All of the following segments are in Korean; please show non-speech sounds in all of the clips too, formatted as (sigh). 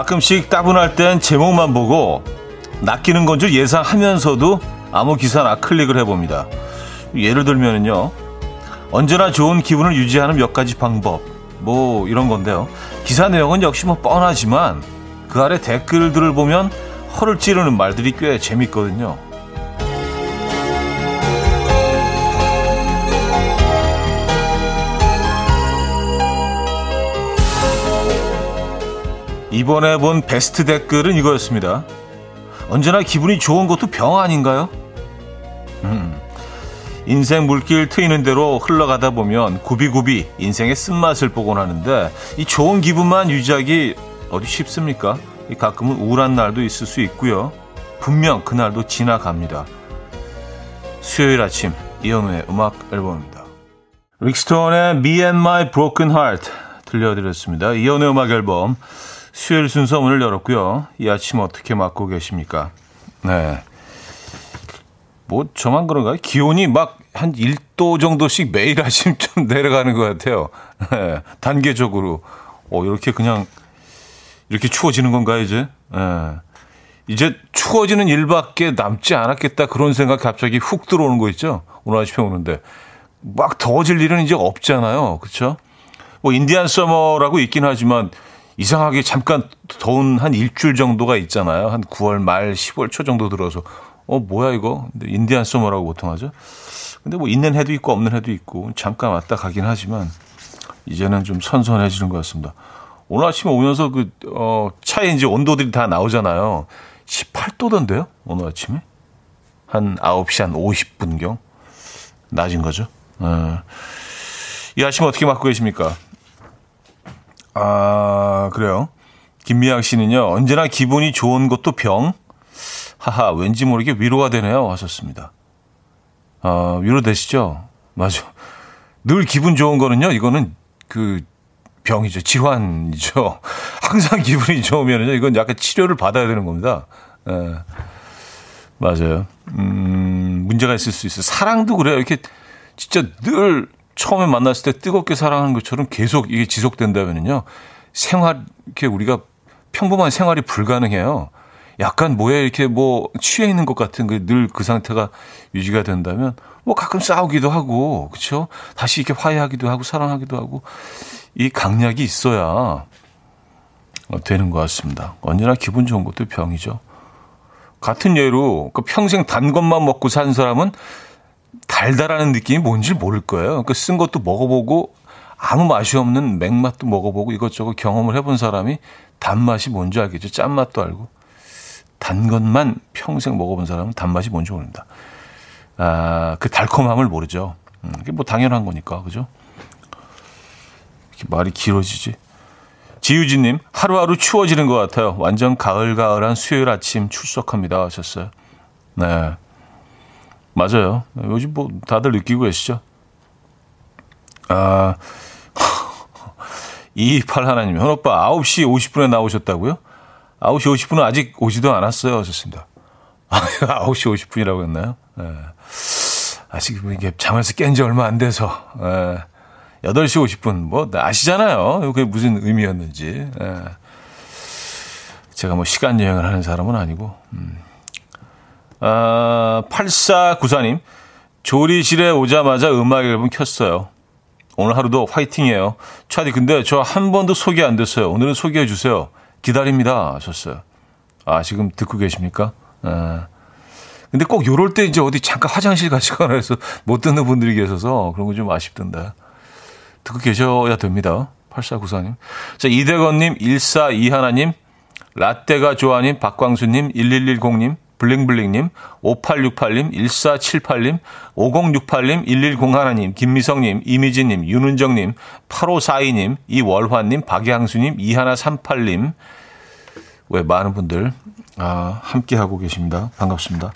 가끔씩 따분할 땐 제목만 보고 낚이는 건 줄 예상하면서도 아무 기사나 클릭을 해봅니다. 예를 들면요. 언제나 좋은 기분을 유지하는 몇 가지 방법. 뭐 이런 건데요. 기사 내용은 역시 뭐 뻔하지만 그 아래 댓글들을 보면 허를 찌르는 말들이 꽤 재밌거든요. 이번에 본 베스트 댓글은 이거였습니다. 언제나 기분이 좋은 것도 병 아닌가요? 음, 인생 물길 트이는 대로 흘러가다 보면 굽이굽이 인생의 쓴맛을 보곤 하는데 이 좋은 기분만 유지하기 어디 쉽습니까? 가끔은 우울한 날도 있을 수 있고요. 분명 그날도 지나갑니다. 수요일 아침 이현우의 음악 앨범입니다. 릭스톤의 Me and My Broken Heart 들려드렸습니다. 이현우의 음악 앨범 수요일 순서 오늘 열었고요. 이 아침 어떻게 맞고 계십니까? 네. 뭐 저만 그런가요? 기온이 막 한 1도 정도씩 매일 (laughs) 아침 좀 내려가는 것 같아요. 네. 단계적으로. 어, 이렇게 그냥 이렇게 추워지는 건가요, 이제? 네. 이제 추워지는 일밖에 남지 않았겠다 그런 생각 갑자기 훅 들어오는 거 있죠? 오늘 아침에 오는데. 막 더워질 일은 이제 없잖아요. 그렇죠? 뭐 인디안 서머라고 있긴 하지만 이상하게 잠깐 더운 한 일주일 정도가 있잖아요. 한 9월 말 10월 초 정도 들어서 어 뭐야 이거 인디안 서머라고 보통 하죠. 근데 뭐 있는 해도 있고 없는 해도 있고 잠깐 왔다 가긴 하지만 이제는 좀 선선해지는 것 같습니다. 오늘 아침에 오면서 그 어, 차에 이제 온도들이 다 나오잖아요. 18도던데요? 오늘 아침에 한 9시 한 50분경 낮은 거죠. 어. 이 아침 어떻게 맞고 계십니까? 아, 그래요. 김미양 씨는요, 언제나 기분이 좋은 것도 병? 하하, 왠지 모르게 위로가 되네요. 하셨습니다. 아, 위로되시죠? 맞아. 늘 기분 좋은 거는요, 이거는 그 병이죠. 질환이죠. (laughs) 항상 기분이 좋으면요, 이건 약간 치료를 받아야 되는 겁니다. 예. 맞아요. 음, 문제가 있을 수 있어요. 사랑도 그래요. 이렇게 진짜 늘 처음에 만났을 때 뜨겁게 사랑하는 것처럼 계속 이게 지속된다면요. 생활, 이렇게 우리가 평범한 생활이 불가능해요. 약간 뭐에 이렇게 뭐 취해 있는 것 같은 그 늘그 상태가 유지가 된다면 뭐 가끔 싸우기도 하고, 그쵸? 다시 이렇게 화해하기도 하고 사랑하기도 하고 이 강약이 있어야 되는 것 같습니다. 언제나 기분 좋은 것도 병이죠. 같은 예로 그 평생 단 것만 먹고 산 사람은 달달하는 느낌이 뭔지 모를 거예요. 그러니까 쓴 것도 먹어보고 아무 맛이 없는 맥맛도 먹어보고 이것저것 경험을 해본 사람이 단맛이 뭔지 알겠죠. 짠맛도 알고. 단 것만 평생 먹어본 사람은 단맛이 뭔지 모릅니다. 아, 그 달콤함을 모르죠. 음, 이게 뭐 당연한 거니까, 그죠? 이렇게 말이 길어지지. 지유진님, 하루하루 추워지는 것 같아요. 완전 가을가을한 수요일 아침 출석합니다. 하셨어요. 네. 맞아요. 요즘 뭐 다들 느끼고 계시죠? 아, 228 하나님, 현 오빠 9시 50분에 나오셨다고요? 9시 50분은 아직 오지도 않았어요. 하셨습니다. (laughs) 9시 50분이라고 했나요? 네. 아직 뭐 이게 잠에서 깬 지 얼마 안 돼서, 네. 8시 50분, 뭐, 아시잖아요. 그게 무슨 의미였는지. 네. 제가 뭐 시간 여행을 하는 사람은 아니고, 음. 아, 8494님, 조리실에 오자마자 음악 앨범 켰어요. 오늘 하루도 화이팅이에요. 차디, 근데 저 한 번도 소개 안 됐어요. 오늘은 소개해 주세요. 기다립니다. 하셨어요. 아, 지금 듣고 계십니까? 아. 근데 꼭 요럴 때 이제 어디 잠깐 화장실 가시거나 (laughs) 해서 못 듣는 분들이 계셔서 그런 거 좀 아쉽던데. 듣고 계셔야 됩니다. 8494님. 자, 이대건님, 1421님, 라떼가 좋아님, 박광수님, 1110님, 블링블링님, 5868님, 1478님, 5068님, 1101님, 김미성님, 이미진님, 윤은정님, 8542님, 이월환님, 박양수님, 2138님, 왜 많은 분들 아, 함께하고 계십니다. 반갑습니다.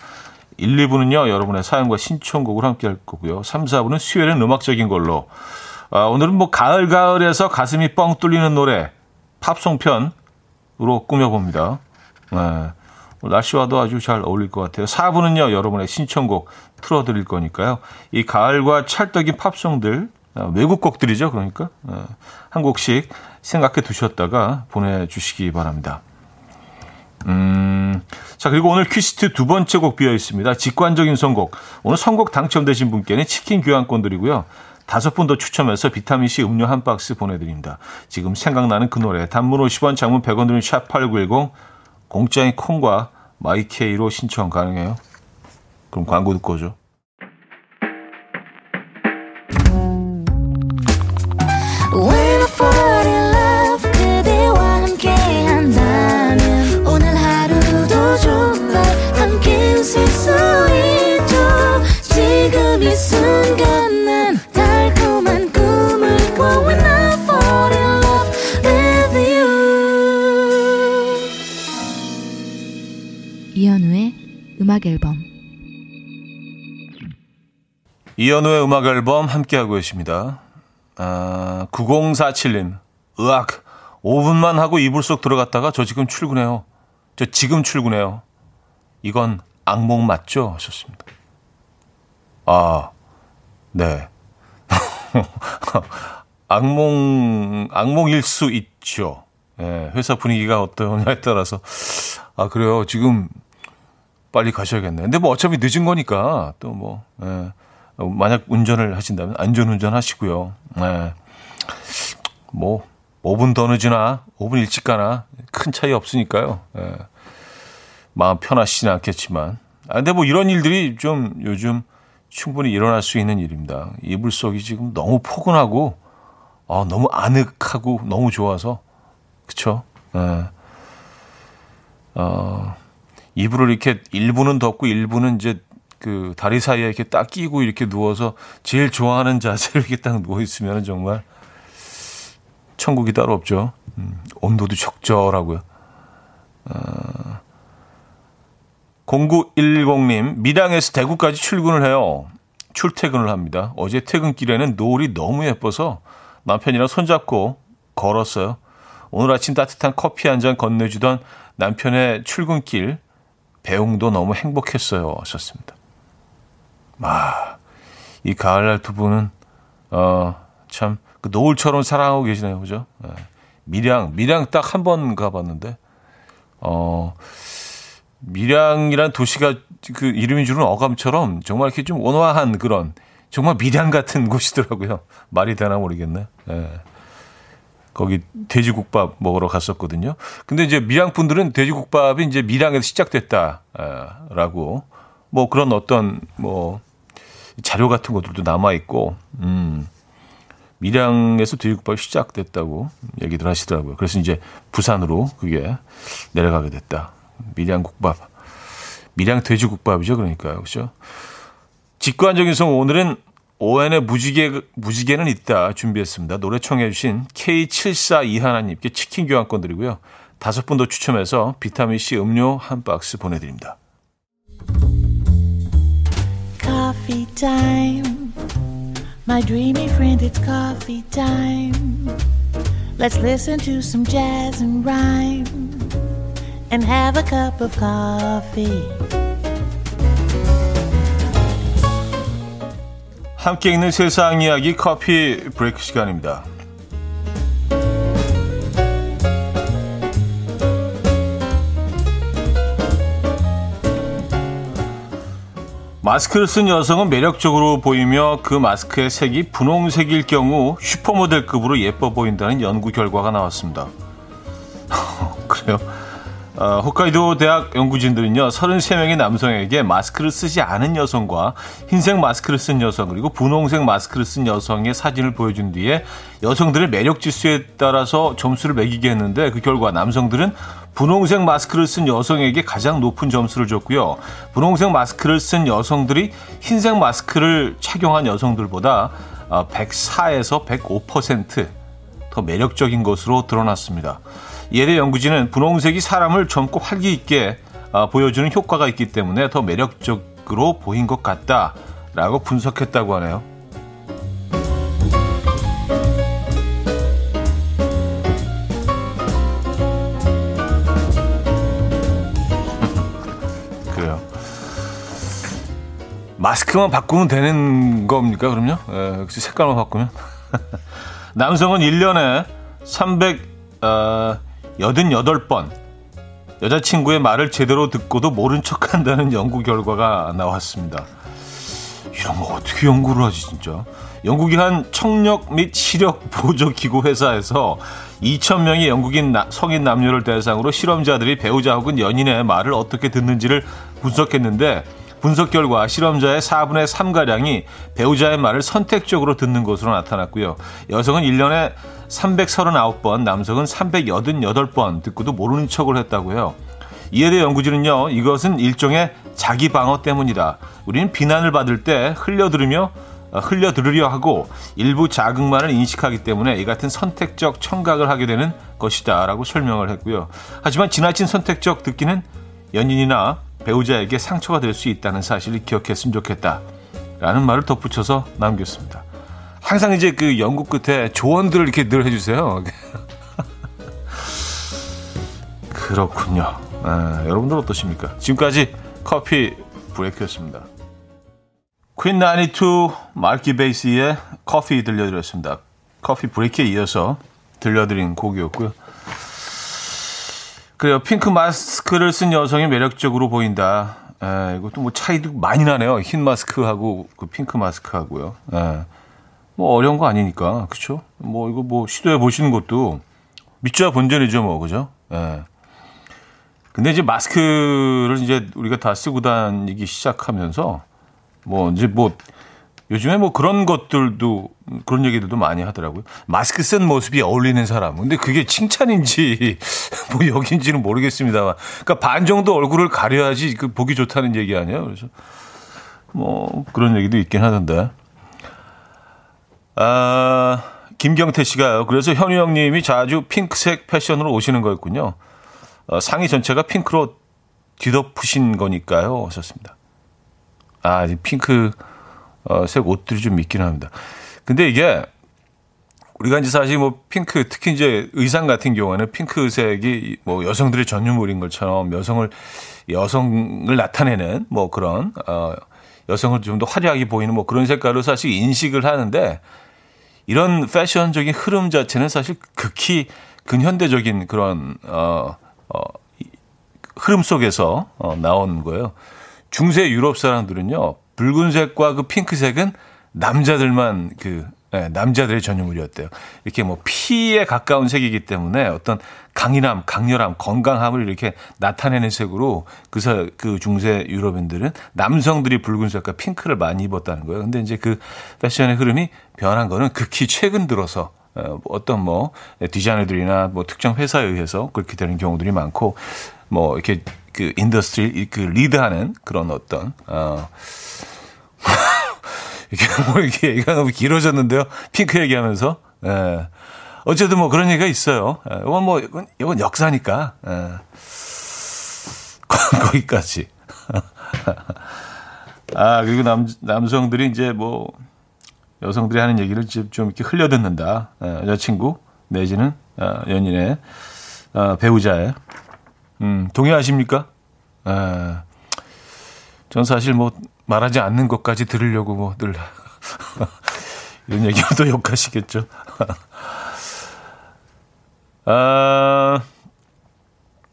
1, 2부는요, 여러분의 사연과 신청곡을 함께 할 거고요. 3, 4부는 수요일엔 음악적인 걸로. 아, 오늘은 뭐 가을, 가을에서 가슴이 뻥 뚫리는 노래, 팝송 편으로 꾸며봅니다. 네. 날씨와도 아주 잘 어울릴 것 같아요. 4부는요, 여러분의 신청곡 틀어드릴 거니까요. 이 가을과 찰떡인 팝송들 어, 외국 곡들이죠. 그러니까 어, 한 곡씩 생각해 두셨다가 보내주시기 바랍니다. 음, 자, 그리고 오늘 cue sheet 두 번째 곡 비어 있습니다. 직관적인 선곡. 오늘 선곡 당첨되신 분께는 치킨 교환권 드리고요. 다섯 분 더 추첨해서 비타민C 음료 한 박스 보내드립니다. 지금 생각나는 그 노래. 단문 50원, 장문 100원 드는 샵8910. 공짜인 콩과 마이케이로 신청 가능해요. 그럼 광고 듣고 오죠. 음악 앨범 이연우의 음악 앨범 함께하고 계십니다. 아, 9047님, 으악, 5분만 하고 이불 속 들어갔다가 저 지금 출근해요. 저 지금 출근해요. 이건 악몽 맞죠? 하셨습니다. 아, 네. (laughs) 악몽, 악몽일 수 있죠. 예, 회사 분위기가 어떠냐에 따라서. 아, 그래요. 지금 빨리 가셔야겠네. 근데 뭐 어차피 늦은 거니까 또 뭐, 예. 만약 운전을 하신다면 안전 운전 하시고요. 예. 뭐, 5분 더 늦으나 5분 일찍 가나 큰 차이 없으니까요. 예. 마음 편하시진 않겠지만. 아, 근데 뭐 이런 일들이 좀 요즘 충분히 일어날 수 있는 일입니다. 이불 속이 지금 너무 포근하고, 아, 너무 아늑하고 너무 좋아서. 그쵸? 예. 어, 이불을 이렇게 일부는 덮고 일부는 이제 그 다리 사이에 이렇게 딱 끼고 이렇게 누워서 제일 좋아하는 자세로 이렇게 딱 누워 있으면 정말 천국이 따로 없죠. 음, 온도도 적절하고요. 어, 0910님, 밀양에서 대구까지 출근을 해요. 출퇴근을 합니다. 어제 퇴근길에는 노을이 너무 예뻐서 남편이랑 손잡고 걸었어요. 오늘 아침 따뜻한 커피 한 잔 건네주던 남편의 출근길 배웅도 너무 행복했어요. 하셨습니다. 아, 이 가을날 두 분은, 어, 참, 그 노을처럼 사랑하고 계시네요. 그죠? 네. 밀양, 밀양 딱 한 번 가봤는데, 어, 밀양이란 도시가 그 이름이 주는 어감처럼 정말 이렇게 좀 온화한 그런, 정말 밀양 같은 (laughs) 곳이더라고요. 말이 되나 모르겠네. 네. 거기 돼지국밥 먹으러 갔었거든요. 근데 이제 밀양 분들은 돼지국밥이 이제 밀양에서 시작됐다라고 뭐 그런 어떤 뭐 자료 같은 것들도 남아 있고 음. 밀양에서 돼지국밥이 시작됐다고 얘기들 하시더라고요. 그래서 이제 부산으로 그게 내려가게 됐다. 밀양국밥. 밀양 돼지국밥이죠. 그러니까요. 그렇죠? 직관적인 성 오늘은 오엔의 무지개, 무지개는 있다 준비했습니다. 노래 청해주신 K74 이하나님께 치킨 교환권 드리고요. 다섯 분 더 추첨해서 비타민C 음료 한 박스 보내드립니다. Coffee time. My dreamy friend, it's coffee time. Let's listen to some jazz and rhyme and have a cup of coffee. 함께 있는 세상 이야기 커피 브레이크 시간입니다. 마스크를 쓴 여성은 매력적으로 보이며 그 마스크의 색이 분홍색일 경우 슈퍼모델급으로 예뻐 보인다는 연구 결과가 나왔습니다. (laughs) 그래요? 어, 홋카이도 대학 연구진들은요, 33명의 남성에게 마스크를 쓰지 않은 여성과 흰색 마스크를 쓴 여성, 그리고 분홍색 마스크를 쓴 여성의 사진을 보여준 뒤에 여성들의 매력 지수에 따라서 점수를 매기게 했는데 그 결과 남성들은 분홍색 마스크를 쓴 여성에게 가장 높은 점수를 줬고요. 분홍색 마스크를 쓴 여성들이 흰색 마스크를 착용한 여성들보다 104에서 어, 105%더 매력적인 것으로 드러났습니다. 대해 연구진은 분홍색이 사람을 젊고 활기 있게 어, 보여주는 효과가 있기 때문에 더 매력적으로 보인 것 같다라고 분석했다고 하네요. 마스크만 바꾸면 되는 겁니까, 그럼요? 예, 역시 색깔만 바꾸면. (laughs) 남성은 1년에 388번 여자친구의 말을 제대로 듣고도 모른 척 한다는 연구 결과가 나왔습니다. 이런 거 어떻게 연구를 하지, 진짜? 영국의 한 청력 및 시력 보조 기구 회사에서 2,000명의 영국인 나, 성인 남녀를 대상으로 실험자들이 배우자 혹은 연인의 말을 어떻게 듣는지를 분석했는데 분석 결과 실험자의 4분의 3가량이 배우자의 말을 선택적으로 듣는 것으로 나타났고요. 여성은 1년에 339번, 남성은 388번 듣고도 모르는 척을 했다고 요. 이에 대해 연구진은요, 이것은 일종의 자기 방어 때문이다. 우리는 비난을 받을 때 흘려들으며 어, 흘려들으려 하고 일부 자극만을 인식하기 때문에 이 같은 선택적 청각을 하게 되는 것이다 라고 설명을 했고요. 하지만 지나친 선택적 듣기는 연인이나 배우자에게 상처가 될 수 있다는 사실을 기억했으면 좋겠다 라는 말을 덧붙여서 남겼습니다. 항상 이제 그 연구 끝에 조언들을 이렇게 늘 해주세요. (laughs) 그렇군요. 아, 여러분들 어떠십니까? 지금까지 커피 브레이크였습니다. 퀸92 마키 베이스의 커피 들려드렸습니다. 커피 브레이크에 이어서 들려드린 곡이었고요. 그래요. 핑크 마스크를 쓴 여성이 매력적으로 보인다. 에, 이것도 뭐 차이도 많이 나네요. 흰 마스크하고 그 핑크 마스크하고요. 에, 뭐 어려운 거 아니니까. 그쵸? 뭐 이거 뭐 시도해 보시는 것도 믿자 본전이죠. 뭐. 그죠? 에. 근데 이제 마스크를 이제 우리가 다 쓰고 다니기 시작하면서 뭐 이제 뭐 요즘에 뭐 그런 것들도 그런 얘기들도 많이 하더라고요. 마스크 쓴 모습이 어울리는 사람. 근데 그게 칭찬인지 (laughs) 뭐 여긴지는 모르겠습니다만. 그러니까 반 정도 얼굴을 가려야지 그 보기 좋다는 얘기 아니에요. 그래서 뭐 그런 얘기도 있긴 하던데. 아, 김경태 씨가요. 그래서 현우 형님이 자주 핑크색 패션으로 오시는 거였군요. 어, 상의 전체가 핑크로 뒤덮으신 거니까요. 하셨습니다. 아, 핑크 어, 색 옷들이 좀 있긴 합니다. 근데 이게 우리가 이제 사실 뭐 핑크 특히 이제 의상 같은 경우에는 핑크색이 뭐 여성들의 전유물인 것처럼 여성을 여성을 나타내는 뭐 그런 어 여성을 좀 더 화려하게 보이는 뭐 그런 색깔로 사실 인식을 하는데 이런 패션적인 흐름 자체는 사실 극히 근현대적인 그런 어, 어 흐름 속에서 어, 나온 거예요. 중세 유럽 사람들은요 붉은색과 그 핑크색은 남자들만 그 네, 남자들의 전유물이었대요. 이렇게 뭐 피에 가까운 색이기 때문에 어떤 강인함, 강렬함, 건강함을 이렇게 나타내는 색으로 그, 사, 그 중세 유럽인들은 남성들이 붉은색과 핑크를 많이 입었다는 거예요. 근데 이제 그 패션의 흐름이 변한 거는 극히 최근 들어서 어, 어떤 뭐 디자이너들이나 뭐 특정 회사에 의해서 그렇게 되는 경우들이 많고 뭐 이렇게 그 industry 그 리드하는 그런 어떤 어 (laughs) 이게 뭐 이게 얘기가 너무 길어졌는데요. 핑크 얘기하면서 예. 어쨌든 뭐 그런 얘기가 있어요. 예. 이건 뭐 이건, 이건 역사니까 예. (laughs) 거기까지. (laughs) 아 그리고 남 남성들이 이제 뭐 여성들이 하는 얘기를 좀 이렇게 흘려듣는다. 예, 여자친구 내지는 어, 연인의 어, 배우자의 음, 동의하십니까? 에, 전 사실 뭐 말하지 않는 것까지 들으려고 뭐 늘 (laughs) 이런 얘기가 또 (laughs) 욕하시겠죠. (laughs) 아,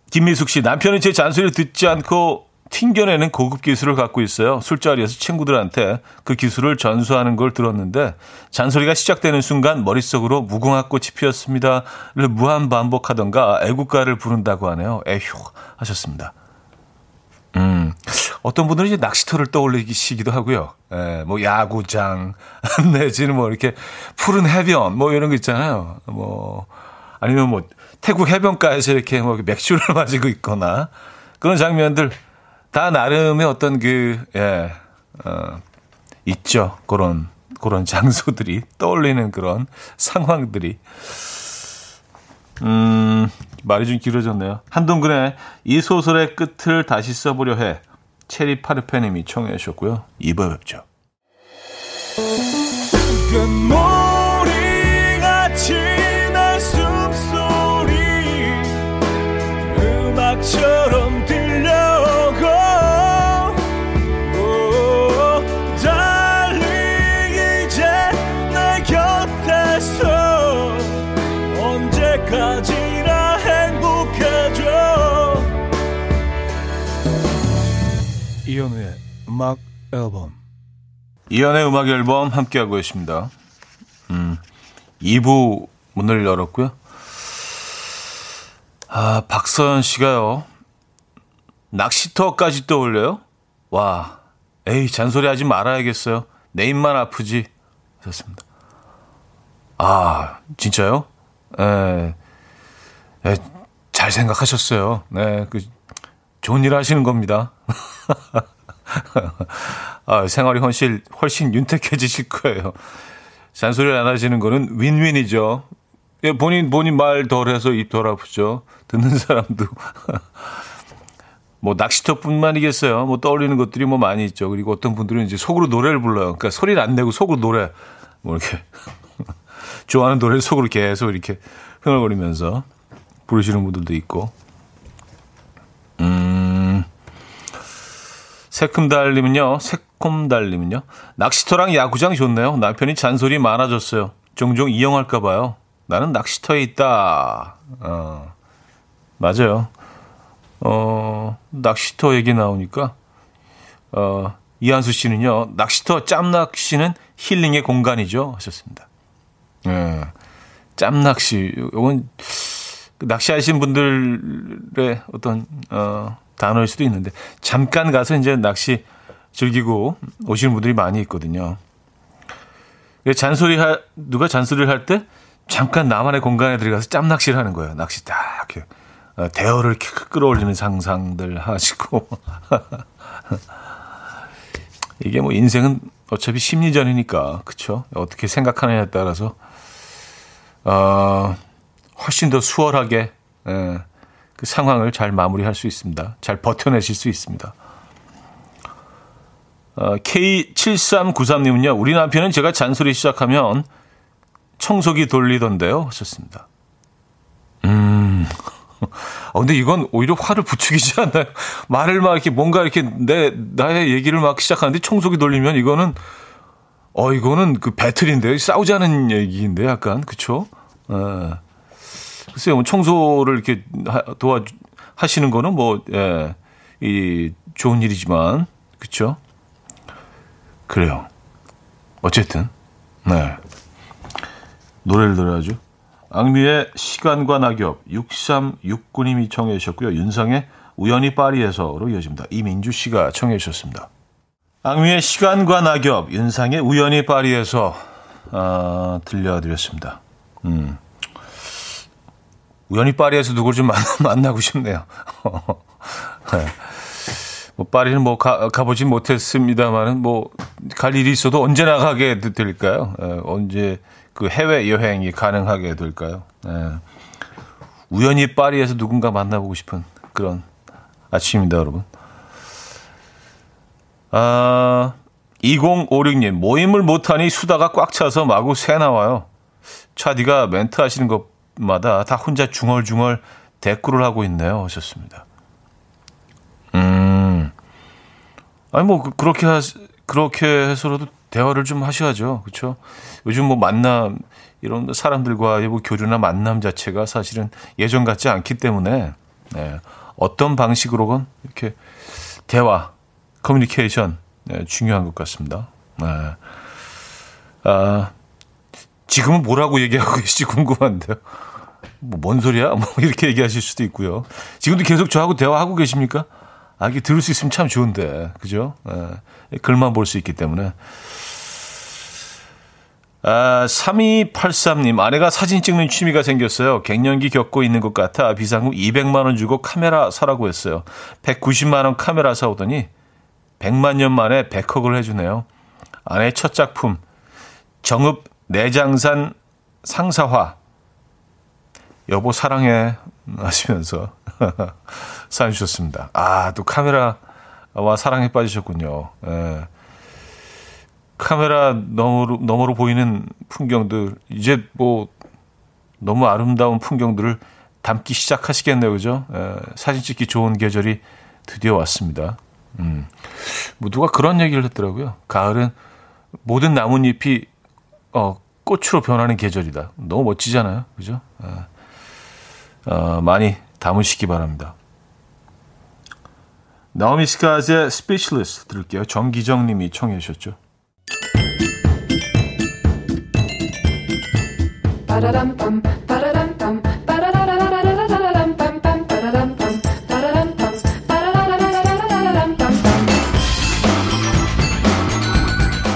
김미숙 씨 남편이 제 잔소리를 듣지 않고 튕겨내는 고급 기술을 갖고 있어요. 술자리에서 친구들한테 그 기술을 전수하는 걸 들었는데 잔소리가 시작되는 순간 머릿속으로 무궁화 꽃이 피었습니다를 무한 반복하던가 애국가를 부른다고 하네요. 에휴 하셨습니다. 음, 어떤 분들은 이제 낚시터를 떠올리시기도 하고요. 예, 뭐 야구장 (laughs) 내지는 뭐 이렇게 푸른 해변 뭐 이런 거 있잖아요. 뭐 아니면 뭐 태국 해변가에서 이렇게 뭐 맥주를 (laughs) 마시고 있거나 그런 장면들 다 나름의 어떤 그, 예, 어, 있죠. 그런, 그런 장소들이 (laughs) 떠올리는 그런 상황들이. 음, 말이 좀 길어졌네요. 한동근의 이 소설의 끝을 다시 써보려 해. 체리 파르페님이 청해 주셨고요. 2부 뵙죠. 음악 앨범 이연의 음악 앨범 함께하고 계십니다. 음, 2부 문을 열었고요. 아, 박서연 씨가요. 낚시터까지 떠올려요? 와, 에이, 잔소리 하지 말아야겠어요. 내 입만 아프지. 하셨습니다. 아, 진짜요? 에, 에, 잘 생각하셨어요. 네, 그, 좋은 일 하시는 겁니다. (laughs) (laughs) 아, 생활이 훨씬, 훨씬 윤택해지실 거예요. 잔소리 안 하시는 거는 윈윈이죠. 예, 본인, 본인 말 덜해서 입 덜 아프죠. 듣는 사람도. (laughs) 뭐 낚시터뿐만이겠어요. 뭐 떠올리는 것들이 뭐 많이 있죠. 그리고 어떤 분들은 이제 속으로 노래를 불러요. 그러니까 소리를 안 내고 속으로 노래 뭐 이렇게 (laughs) 좋아하는 노래를 속으로 계속 이렇게 흥얼거리면서 부르시는 분들도 있고. 새콤달님은요, 새콤달님은요, 낚시터랑 야구장 좋네요. 남편이 잔소리 많아졌어요. 종종 이용할까봐요. 나는 낚시터에 있다. 어, 맞아요. 어, 낚시터 얘기 나오니까, 어, 이한수 씨는요, 낚시터 짬낚시는 힐링의 공간이죠. 하셨습니다. 예. 짬낚시. 이건 낚시하신 분들의 어떤, 어, 단어일 수도 있는데, 잠깐 가서 이제 낚시 즐기고 오시는 분들이 많이 있거든요. 잔소리 할, 누가 잔소리를 할 때, 잠깐 나만의 공간에 들어가서 짬 낚시를 하는 거예요. 낚시 딱, 이렇게. 어, 대어를 끌어올리는 상상들 하시고. (laughs) 이게 뭐 인생은 어차피 심리전이니까, 그쵸? 어떻게 생각하느냐에 따라서, 어, 훨씬 더 수월하게, 예, 그 상황을 잘 마무리할 수 있습니다. 잘 버텨내실 수 있습니다. 어, K7393님은요, 우리 남편은 제가 잔소리 시작하면 청소기 돌리던데요. 하셨습니다. 음. (laughs) 어, 근데 이건 오히려 화를 부추기지 않나요? 말을 막 이렇게 뭔가 이렇게 내, 나의 얘기를 막 시작하는데 청소기 돌리면 이거는, 어, 이거는 그 배틀인데, 싸우자는 얘기인데, 약간, 그쵸? 예. 글쎄요, 뭐 청소를 이렇게 도와, 하시는 거는 뭐, 예, 이, 좋은 일이지만, 그쵸? 그래요. 어쨌든, 네. 노래를 들어야죠. 악뮤의 시간과 낙엽 6369님이 청해 주셨고요. 윤상의 우연히 파리에서로 이어집니다. 이민주 씨가 청해 주셨습니다. 악뮤의 시간과 낙엽 윤상의 우연히 파리에서 어, 들려드렸습니다. 음. 우연히 파리에서 누굴 좀 만나, (laughs) 고 싶네요. (laughs) 네. 뭐 파리는 뭐 가, 가보진 못했습니다만은 뭐 갈 일이 있어도 언제 나 가게 될까요? 에, 예, 언제 그 해외 여행이 가능하게 될까요? 에. 우연히 파리에서 누군가 만나보고 싶은 그런 아침입니다, 여러분. 아, 2056님, 모임을 못하니 수다가 꽉 차서 마구 새 나와요. 차디가 멘트 하시는 것마다 다 혼자 중얼중얼 대꾸를 하고 있네요. 하셨습니다. 아니 뭐 그, 그렇게 하, 그렇게 해서라도 대화를 좀 하셔야죠. 그렇죠? 요즘 뭐 만남 이런 사람들과의 뭐 교류나 만남 자체가 사실은 예전 같지 않기 때문에 네, 어떤 방식으로건 이렇게 대화, 커뮤니케이션 네, 중요한 것 같습니다. 네. 아, 지금은 뭐라고 얘기하고 (laughs) 계시지 궁금한데요. 뭐 뭔 소리야? 뭐 (laughs) 이렇게 얘기하실 수도 있고요. 지금도 계속 저하고 대화하고 계십니까? 아, 이게 들을 수 있으면 참 좋은데, 그죠? 예, 글만 볼 수 있기 때문에. 아, 3283님, 아내가 사진 찍는 취미가 생겼어요. 갱년기 겪고 있는 것 같아 비상금 200만원 주고 카메라 사라고 했어요. 190만원 카메라 사오더니 100만 년 만에 100억을 해주네요. 아내 첫 작품, 정읍 내장산 상사화. 여보 사랑해 하시면서 (laughs) 사연 주셨습니다. 아, 또 카메라와 사랑에 빠지셨군요. 예. 카메라 너머로, 너머로 보이는 풍경들, 이제 뭐, 너무 아름다운 풍경들을 담기 시작하시겠네요. 그죠? 예. 사진 찍기 좋은 계절이 드디어 왔습니다. 음. 뭐 누가 그런 얘기를 했더라고요. 가을은 모든 나뭇잎이, 어, 꽃으로 변하는 계절이다. 너무 멋지잖아요. 그죠? 예. 어, 많이 담으시기 바랍니다. 나오미 스카즈의 Speechless 들을게요. 정기정 님이 청해 주셨죠.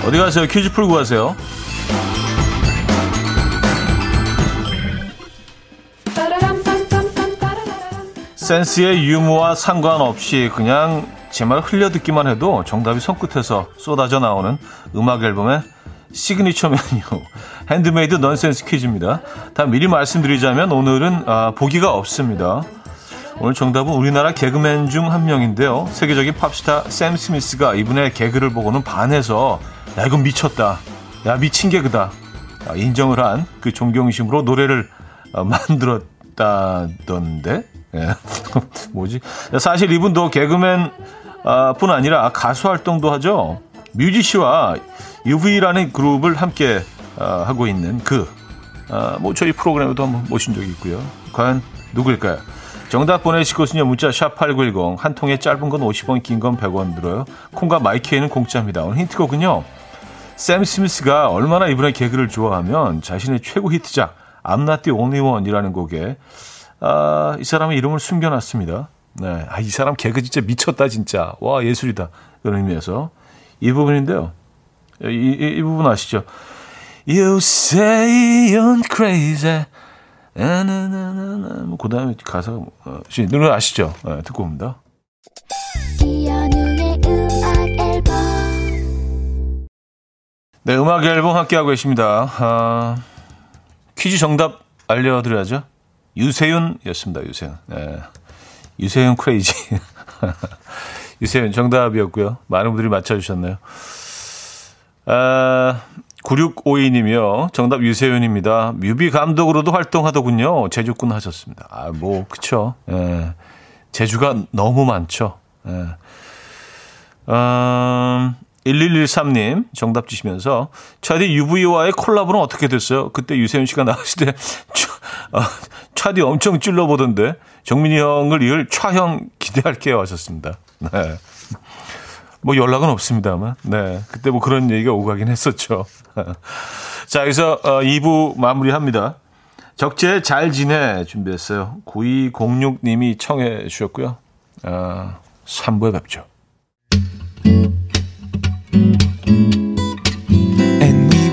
어디 가세요? 퀴즈 풀고 가세요. 센스의 유무와 상관없이 그냥 제 말 흘려 듣기만 해도 정답이 손끝에서 쏟아져 나오는 음악 앨범의 시그니처 메뉴 (laughs) 핸드메이드 넌센스 퀴즈입니다. 다 미리 말씀드리자면 오늘은 아, 보기가 없습니다. 오늘 정답은 우리나라 개그맨 중 한 명인데요. 세계적인 팝스타 샘 스미스가 이분의 개그를 보고는 반해서 야 이건 미쳤다. 야 미친 개그다. 아, 인정을 한 그 존경심으로 노래를 아, (laughs) 만들었다던데. 예. (laughs) 뭐지? 사실 이분도 개그맨 아, 뿐 아니라 가수 활동도 하죠. 뮤지 씨와 UV라는 그룹을 함께 아, 하고 있는 그, 아, 뭐 저희 프로그램에도 한번 모신 적이 있고요. 과연 누구일까요? 정답 보내실 곳은요. 문자 샵8910 한 통에 짧은 건 50원 긴 건 100원 들어요. 콩과 마이크에는 공짜입니다. 오늘 힌트곡은요. 샘 스미스가 얼마나 이분의 개그를 좋아하면 자신의 최고 히트작 I'm Not The Only One이라는 곡에 아, 이 사람의 이름을 숨겨놨습니다. 네, 아, 이 사람 개그 진짜 미쳤다 진짜 와 예술이다 그런 의미에서 이 부분인데요. 이, 이, 이 부분 아시죠? You say you're crazy. 나나나나 뭐 그 다음에 가사 어, 노래 아시죠? 네, 듣고 옵니다. 네, 음악 앨범 함께하고 계십니다. 아, 퀴즈 정답 알려드려야죠. 유세윤이었습니다. 유세윤. 네. 유세윤 크레이지. (laughs) 유세윤 정답이었고요. 많은 분들이 맞춰주셨네요. 아, 9652님이요. 정답 유세윤입니다. 뮤비 감독으로도 활동하더군요. 제주꾼 하셨습니다. 아, 뭐, 그쵸. 예. 제주가 너무 많죠. 예. 음, 1113님 정답 주시면서 차디 UV와의 콜라보는 어떻게 됐어요? 그때 유세윤 씨가 나왔을 때 (laughs) 차, 어, 차디 엄청 찔러보던데 정민이 형을 이을 차형 기대할게요 하셨습니다. 네. 뭐 연락은 없습니다만, 네. 그때 뭐 그런 얘기가 오가긴 했었죠. (laughs) 자, 여기서 어, 2부 마무리합니다. 적재 잘 지내 준비했어요. 9206님이 청해 주셨고요. 어, 3부에 뵙죠.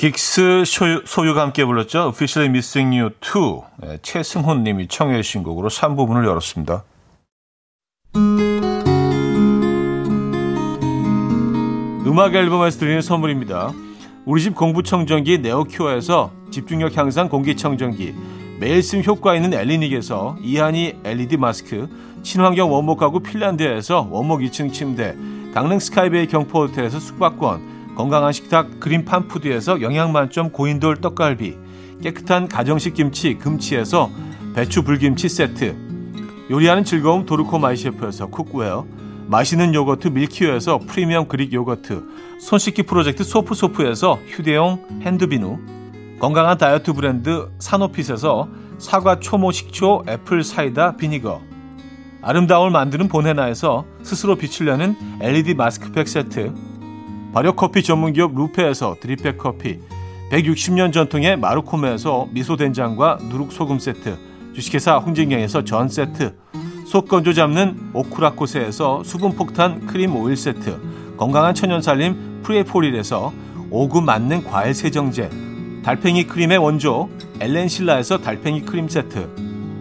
긱스 소유, 소유가 함께 불렀죠. Officially Missing You 2. 네, 최승훈 님이 청해 주신 곡으로 3부분을 열었습니다. 음악 앨범에서 드리는 선물입니다. 우리 집 공부청정기 네오큐어에서 집중력 향상 공기청정기 매일 쓴 효과 있는 엘리닉에서 이하니 LED 마스크 친환경 원목 가구 핀란드에서 원목 2층 침대 강릉 스카이베이 경포 호텔에서 숙박권 건강한 식탁 그린 팜푸드에서 영양만점 고인돌 떡갈비 깨끗한 가정식 김치 금치에서 배추 불김치 세트. 요리하는 즐거움 도르코 마이셰프에서 cookware 맛있는 요거트 밀키오에서 프리미엄 Greek 요거트 손 씻기 프로젝트 소프소프에서 휴대용 핸드비누 건강한 다이어트 브랜드 사노핏에서 사과 초모 식초 apple cider vinegar 아름다움을 만드는 본헤나에서 스스로 내는 LED 마스크팩 세트 발효커피 전문기업 루페에서 drip bag 커피 160년 전통의 마루코메에서 미소된장과 누룩소금 세트 주식회사 홍진경에서 전 세트 속 건조 잡는 오크라코세에서 수분폭탄 크림 오일 세트 건강한 천연살림 프리에포릴에서 오구 맞는 과일 세정제 달팽이 크림의 원조 엘렌실라에서 달팽이 크림 세트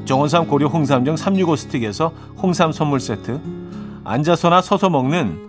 정원삼 고려 홍삼정 365 스틱에서 홍삼 선물 세트 앉아서나 서서 먹는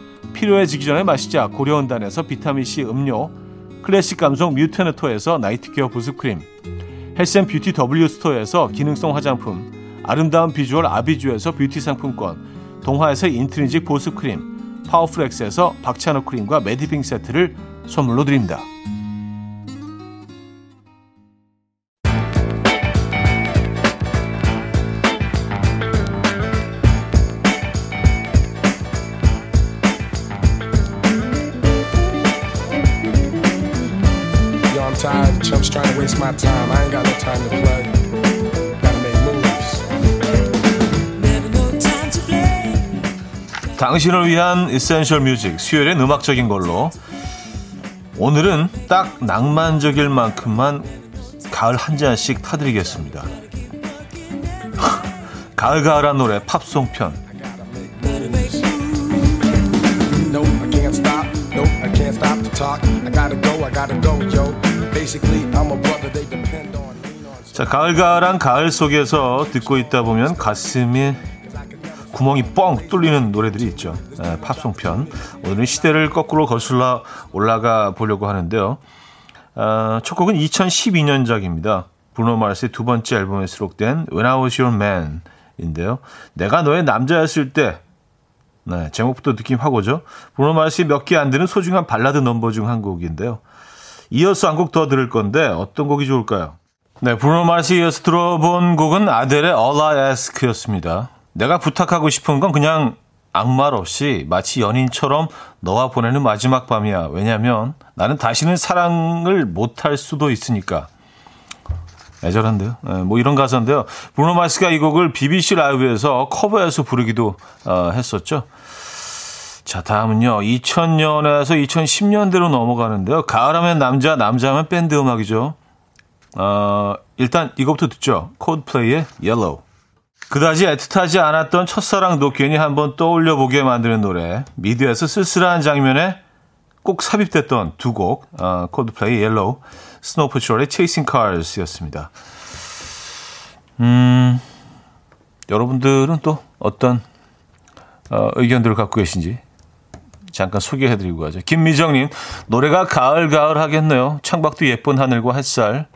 필요해지기 전에 마시자 고려온단에서 비타민C 음료, 클래식 감성 뮤테너토에서 night care 부스크림, health and beauty W스토어에서 기능성 화장품, 아름다운 비주얼 아비주에서 뷰티 상품권, 동화에서 인트리직 보습크림, 파워풀엑스에서 박찬호 크림과 매디핑 세트를 선물로 드립니다. 당신을 위한 이센셜 뮤직 수요일엔 음악적인 걸로 오늘은 딱 낭만적일 만큼만 가을 한 잔씩 타드리겠습니다. 가을가을한 노래 팝송 편. 자, 가을가을한 가을 속에서 듣고 있다 보면 가슴이 구멍이 뻥 뚫리는 노래들이 있죠. 에, 팝송 편. 오늘은 시대를 거꾸로 거슬러 올라가 보려고 하는데요. 아, 첫 곡은 2012년작입니다. 브루노 마르스의 두 번째 앨범에 수록된 When I Was Your Man 인데요. 내가 너의 남자였을 때 네, 제목부터 느낌 확 오죠. 브루노 마르스의 몇 개 안 되는 소중한 발라드 넘버 중 한 곡인데요. 이어서 한 곡 더 들을 건데 어떤 곡이 좋을까요? 네, 브루노 마르스 이어서 들어본 곡은 아델의 All I Ask였습니다. 내가 부탁하고 싶은 건 그냥 악말 없이 마치 연인처럼 너와 보내는 마지막 밤이야. 왜냐면 나는 다시는 사랑을 못할 수도 있으니까. 애절한데요. 네, 뭐 이런 가사인데요. 브루노 마스가 이 곡을 BBC 라이브에서 커버해서 부르기도 어, 했었죠. 자, 다음은요. 2000년에서 2010년대로 넘어가는데요. 가을하면 남자, 남자하면 밴드 음악이죠. 어, 일단 이것부터 듣죠. 코드플레이의 Yellow. 그다지 애틋하지 않았던 첫사랑도 괜히 한번 떠올려 보게 만드는 노래. 미드에서 쓸쓸한 장면에 꼭 삽입됐던 두 곡. 어, 콜드플레이 Yellow, 스노우 패트롤의 Chasing Cars였습니다. 음, 여러분들은 또 어떤 어, 의견들을 갖고 계신지 잠깐 소개해드리고 가죠. 김미정님, 노래가 가을 가을 하겠네요. 창밖도 예쁜 하늘과 햇살.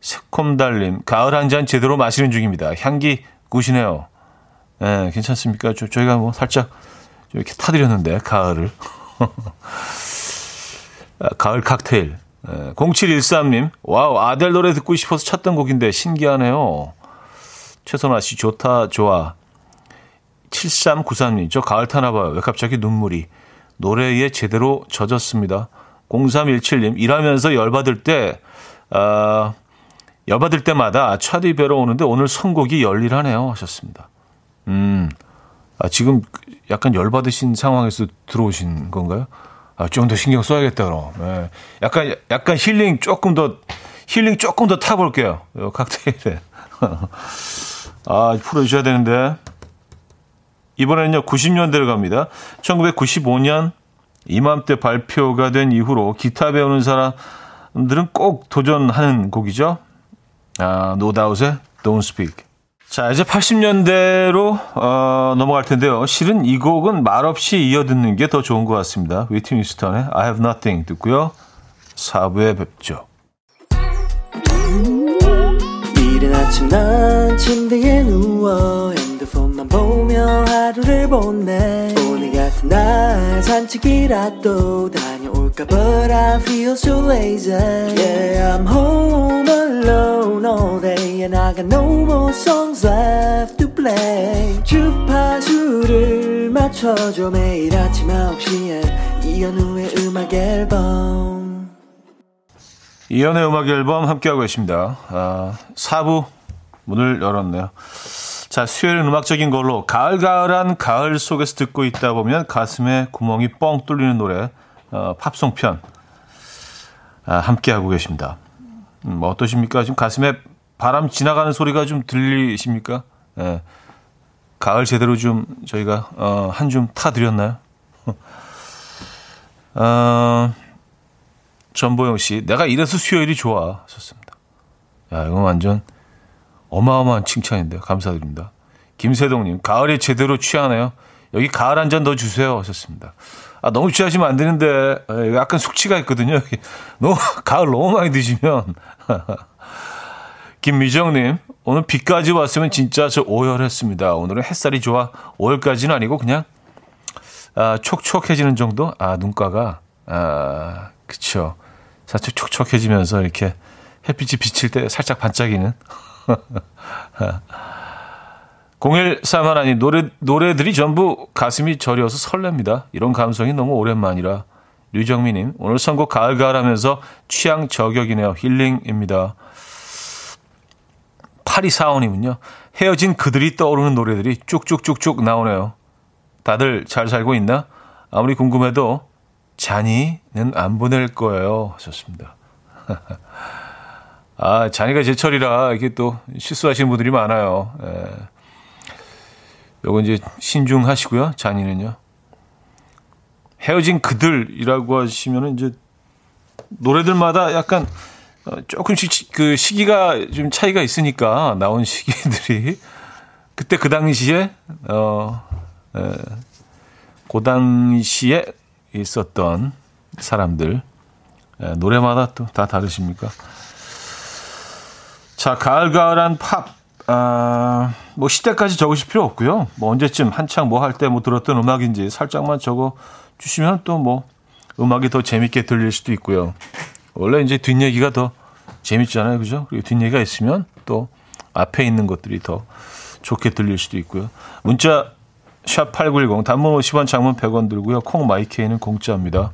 새콤달님, 가을 한 잔 제대로 마시는 중입니다. 향기 good이네요. 예, 괜찮습니까? 저, 저희가 뭐 살짝 좀 이렇게 타드렸는데, 가을을. (laughs) 아, 가을 칵테일. 예, 0713님, wow, 아델 노래 듣고 싶어서 찾던 곡인데 신기하네요. 최선아 씨, 좋다, 좋아. 7393님, 저 가을 타나 봐요. 왜 갑자기 눈물이. 노래에 제대로 젖었습니다. 0317님, 일하면서 열받을 때, 아, 열받을 때마다 차디 뵈러 오는데 오늘 선곡이 열일하네요. 하셨습니다. 음, 아, 지금 약간 열받으신 상황에서 들어오신 건가요? 아, 좀 더 신경 써야겠다, 그럼. 네. 약간, 약간 힐링 조금 더, 힐링 조금 더 타볼게요. 요 칵테일에. (laughs) 아, 풀어주셔야 되는데. 이번에는요, 90년대를 갑니다. 1995년 이맘때 발표가 된 이후로 기타 배우는 사람들은 꼭 도전하는 곡이죠. 아, 노다웃의 Don't Speak. 자, 이제 80년대로 어, 넘어갈 텐데요. 실은 이 곡은 말없이 이어듣는 게 더 좋은 것 같습니다. 위트니 스턴의 I Have Nothing 듣고요. 4부에 뵙죠. 이른 아침 난 침대에 누워 핸드폰만 보며 하루를 보내 오늘 같은 날 산책이라도 다 녀올까 But I feel so lazy Yeah I'm home alone all day And I got no more songs left to play 주파수를 맞춰줘 매일 아침 9시에 이현우의 음악 앨범 이연의 음악 앨범 함께하고 계십니다. 아, 4부 문을 열었네요. 자, 수요일은 음악적인 걸로 가을가을한 가을 속에서 듣고 있다 보면 가슴에 구멍이 뻥 뚫리는 노래 어, 팝송 편 아, 함께하고 계십니다. 음, 뭐 어떠십니까? 지금 가슴에 바람 지나가는 소리가 좀 들리십니까? 예. 가을 제대로 좀 저희가 어, 한줌 타드렸나요? (laughs) 어, 전보영 씨, 내가 이래서 수요일이 좋아. 좋습니다. 야, 이건 완전 어마어마한 칭찬인데 감사드립니다. 김세동님, 가을에 제대로 취하네요. 여기 가을 한 잔 더 주세요. 하셨습니다. 아, 너무 취하시면 안 되는데, 약간 숙취가 있거든요. 너무, (laughs) 가을 너무 많이 드시면. (laughs) 김미정님, 오늘 비까지 왔으면 진짜 저 오열했습니다. 오늘은 햇살이 좋아. 오열까지는 아니고 그냥, 아, 촉촉해지는 정도? 아, 눈가가, 아, 그쵸. 살짝 촉촉해지면서 이렇게 햇빛이 비칠 때 살짝 반짝이는. (laughs) 0131아니 노래 노래들이 전부 가슴이 저려서 설렙니다. 이런 감성이 너무 오랜만이라. 류정미님 오늘 선곡 가을가을 하면서 취향 저격이네요. 힐링입니다. 8245님은요. 헤어진 그들이 떠오르는 노래들이 쭉쭉쭉쭉 나오네요. 다들 잘 살고 있나? 아무리 궁금해도 잔이는 안 보낼 거예요. 하셨습니다. (laughs) 아, 잔이가 제철이라 이게 또 실수하시는 분들이 많아요. 예. 요거 이제 신중하시고요. 잔이는요. 헤어진 그들이라고 하시면은 이제 노래들마다 약간 어, 조금씩 그 시기가 좀 차이가 있으니까 나온 시기들이 그때 그 당시에 어, 에, 그 당시에 있었던 사람들 에, 노래마다 또 다 다르십니까? 자, 가을가을한 팝. 아, 뭐 시대까지 적으실 필요 없고요. 뭐 언제쯤 한창 뭐 할 때 뭐 들었던 음악인지 살짝만 적어 주시면 또 뭐 음악이 더 재밌게 들릴 수도 있고요. 원래 이제 뒷얘기가 더 재밌잖아요. 그죠? 그리고 뒷얘기가 있으면 또 앞에 있는 것들이 더 좋게 들릴 수도 있고요. 문자 샵 8910 단문 50원 장문 100원 들고요. 콩 마이케이는 공짜입니다.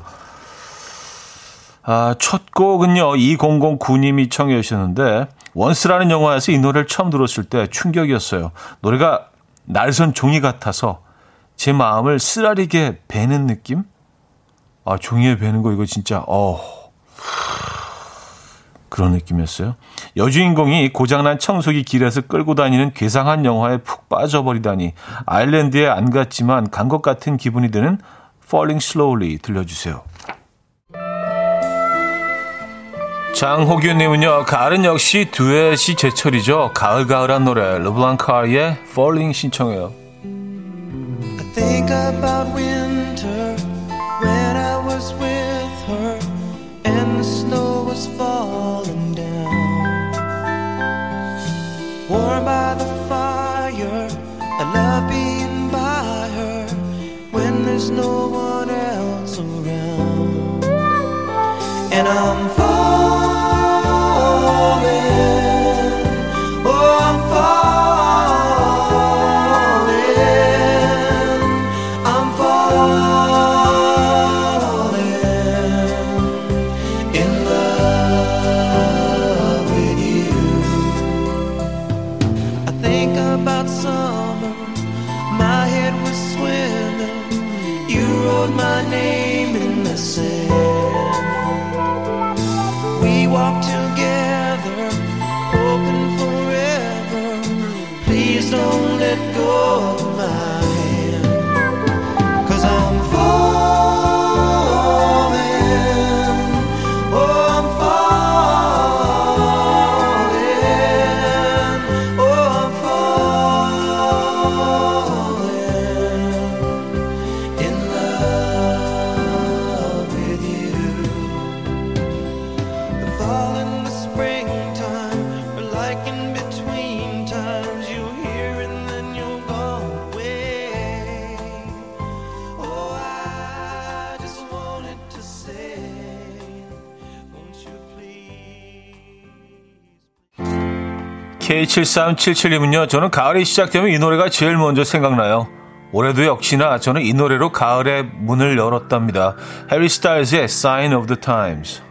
아, 첫 곡은요. 2009님이 청해 주셨는데 원스라는 영화에서 이 노래를 처음 들었을 때 충격이었어요. 노래가 날선 종이 같아서 제 마음을 쓰라리게 베는 느낌? 아, 종이에 베는 거 이거 진짜 어. 그런 느낌이었어요. 여주인공이 고장난 청소기 길에서 끌고 다니는 괴상한 영화에 푹 빠져버리다니 아일랜드에 안 갔지만 간 것 같은 기분이 드는 Falling Slowly 들려주세요. 장호규님은요, 가을은 역시 듀엣이 제철이죠. 가을가을한 노래, 르블랑카의 Falling 신청해요. I think about winter together, hoping forever. Please don't let go K7377님은요, 저는 가을이 시작되면 이 노래가 제일 먼저 생각나요. 올해도 역시나 저는 이 노래로 가을의 문을 열었답니다. 해리 스타일즈의 Sign of the Times.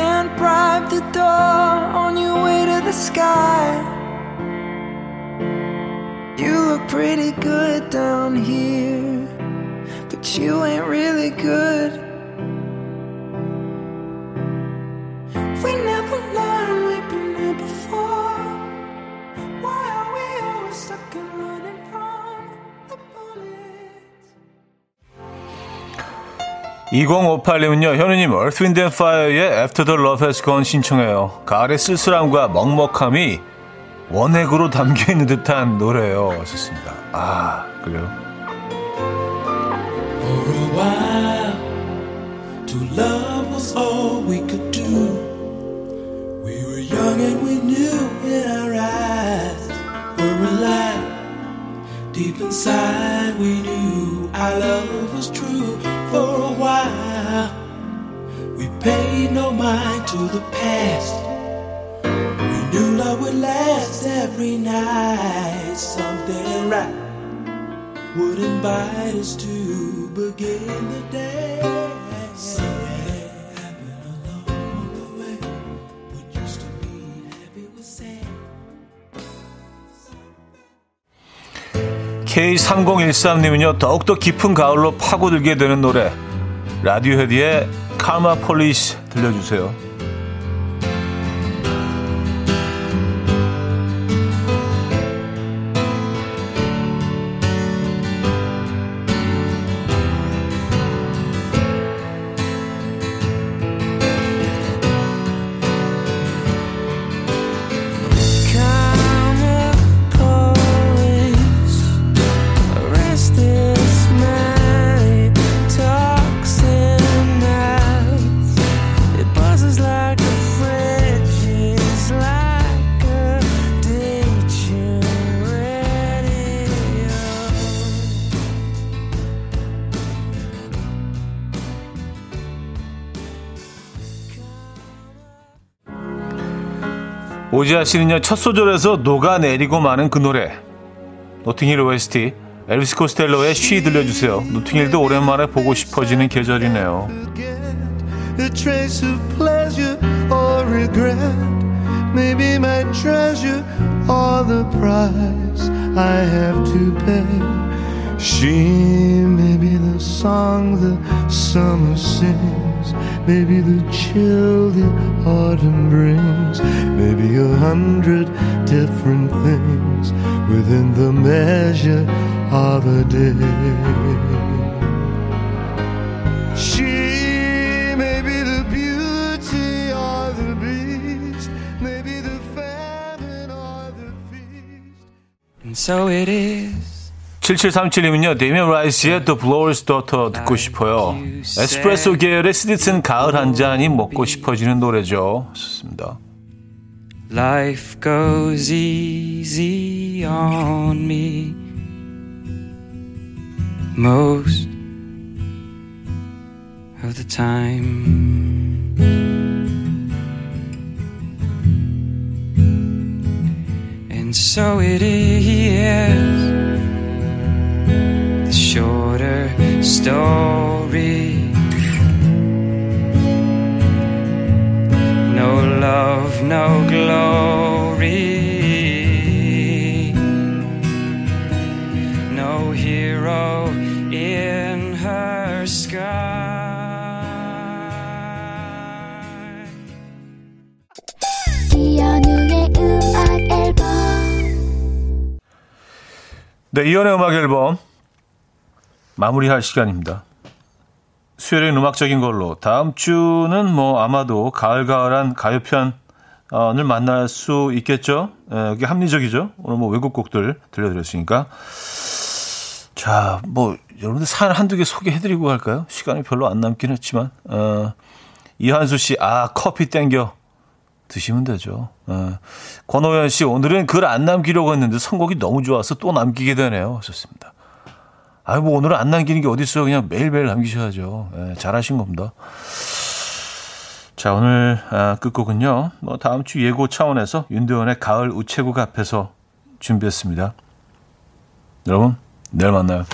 Can't bribe the door on your way to the sky. You look pretty good down here, but you ain't really good. 2058님은요, 현우님, Wind and Fire의 After the Love Has Gone 신청해요. 가을의 쓸쓸함과 먹먹함이 원액으로 담겨 있는 듯한 노래예요. 하셨습니다. 아, 그래요? For a while, to love was all we could do. We were young and we knew in our eyes were alive. Deep inside, we knew our love was true. For a while, we paid no mind to the past. We knew love would last every night. Something right would invite us to begin the day. K3013님은요, 더욱더 깊은 가을로 파고들게 되는 노래. 라디오헤드의 카마 폴리스 들려주세요. 오지아 씨는요, 첫 소절에서 녹아내리고 마는 그 노래. 노팅힐 OST, 엘비스 코스텔로의 쉬 들려주세요. 노팅힐도 오랜만에 보고 싶어지는 계절이네요. Maybe my treasure or the price I have to pay. She may be the song the summer sings, maybe the chill the autumn brings, maybe a hundred different things within the measure of a day. She may be the beauty or the beast, maybe the famine or the feast. And so it is. 7737님은요, 데미안 라이스의 The Blower's Daughter 듣고 싶어요. 에스프레소 계열의 스디슨 가을 한 잔이 먹고 싶어지는 노래죠. 좋습니다. Life goes easy on me most of the time. And so it is shorter story. No love, no glory. No hero in her sky. 이현우의 음악 앨범 네, 이연의 음악 앨범 마무리할 시간입니다. 수요일엔 음악적인 걸로 다음 주는 뭐 아마도 가을가을한 가요편을 만날 수 있겠죠. 에, 이게 합리적이죠. 오늘 뭐 외국 곡들 들려드렸으니까. 자, 뭐 여러분들 사연 한두 개 소개해드리고 갈까요? 시간이 별로 안 남긴 했지만 어, 이한수 씨, 아 커피 땡겨 드시면 되죠. 어, 권호연 씨, 오늘은 글 안 남기려고 했는데 선곡이 너무 좋아서 또 남기게 되네요. 하셨습니다. 아이, 뭐 오늘은 안 남기는 게 어딨어요. 그냥 매일매일 남기셔야죠. 예, 잘하신 겁니다. 자, 오늘 아, 끝곡은요. 뭐 다음 주 예고 차원에서 윤도현의 가을 우체국 앞에서 준비했습니다. 여러분, 내일 만나요.